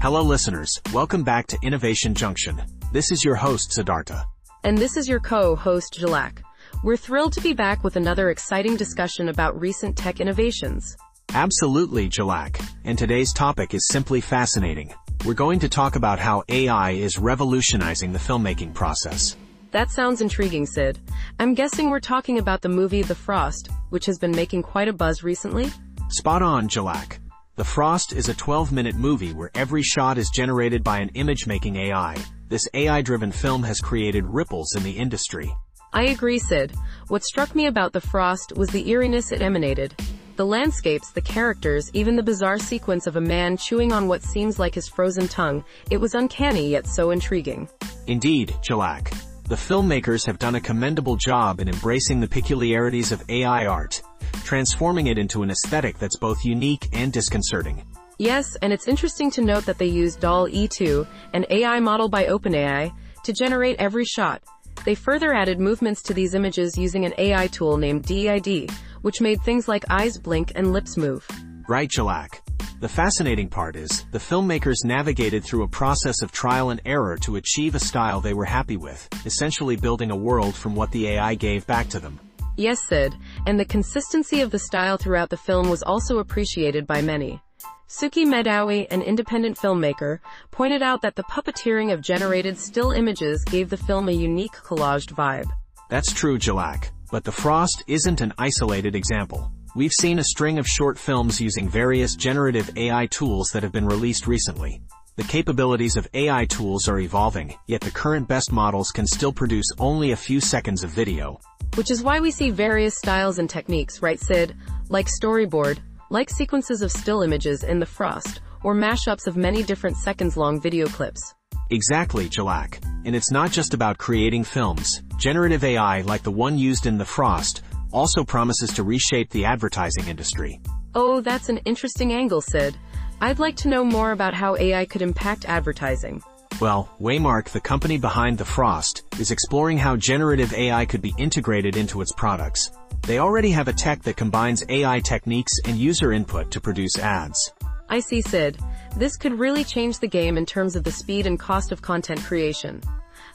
Hello listeners, welcome back to Innovation Junction. This is your host Siddhartha. And this is your co-host Jhalak. We're thrilled to be back with another exciting discussion about recent tech innovations. Absolutely, Jhalak. And today's topic is simply fascinating. We're going to talk about how AI is revolutionizing the filmmaking process. That sounds intriguing, Sid. I'm guessing we're talking about the movie The Frost, which has been making quite a buzz recently? Spot on, Jhalak. The Frost is a 12-minute movie where every shot is generated by an image-making AI. This AI-driven film has created ripples in the industry. I agree, Sid. What struck me about The Frost was the eeriness it emanated. The landscapes, the characters, even the bizarre sequence of a man chewing on what seems like his frozen tongue, it was uncanny yet so intriguing. Indeed, Jhalak. The filmmakers have done a commendable job in embracing the peculiarities of AI art, transforming it into an aesthetic that's both unique and disconcerting. Yes, and it's interesting to note that they used DALL-E 2, an AI model by OpenAI, to generate every shot. They further added movements to these images using an AI tool named D-ID, which made things like eyes blink and lips move. Right, Jhalak. The fascinating part is, the filmmakers navigated through a process of trial and error to achieve a style they were happy with, essentially building a world from what the AI gave back to them. Yes, Sid, and the consistency of the style throughout the film was also appreciated by many. Souki Mehdaoui, an independent filmmaker, pointed out that the puppeteering of generated still images gave the film a unique collaged vibe. That's true, Jhalak. But The Frost isn't an isolated example. We've seen a string of short films using various generative AI tools that have been released recently. The capabilities of AI tools are evolving, yet the current best models can still produce only a few seconds of video. Which is why we see various styles and techniques, right Sid? Like storyboard, like sequences of still images in The Frost, or mashups of many different seconds-long video clips. Exactly, Jhalak. And it's not just about creating films. Generative AI, like the one used in The Frost, also promises to reshape the advertising industry. Oh, that's an interesting angle, Sid. I'd like to know more about how AI could impact advertising. Well, Waymark, the company behind The Frost, is exploring how generative AI could be integrated into its products. They already have a tech that combines AI techniques and user input to produce ads. I see, Sid. This could really change the game in terms of the speed and cost of content creation.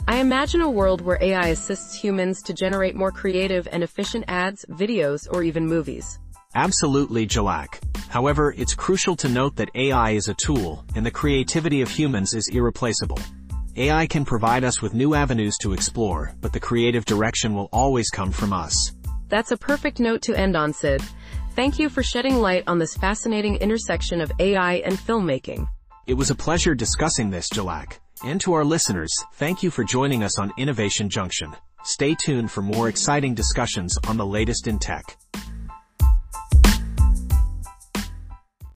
I imagine a world where AI assists humans to generate more creative and efficient ads, videos, or even movies. Absolutely, Jhalak. However, it's crucial to note that AI is a tool, and the creativity of humans is irreplaceable. AI can provide us with new avenues to explore, but the creative direction will always come from us. That's a perfect note to end on, Sid. Thank you for shedding light on this fascinating intersection of AI and filmmaking. It was a pleasure discussing this, Jhalak. And to our listeners, thank you for joining us on Innovation Junction. Stay tuned for more exciting discussions on the latest in tech.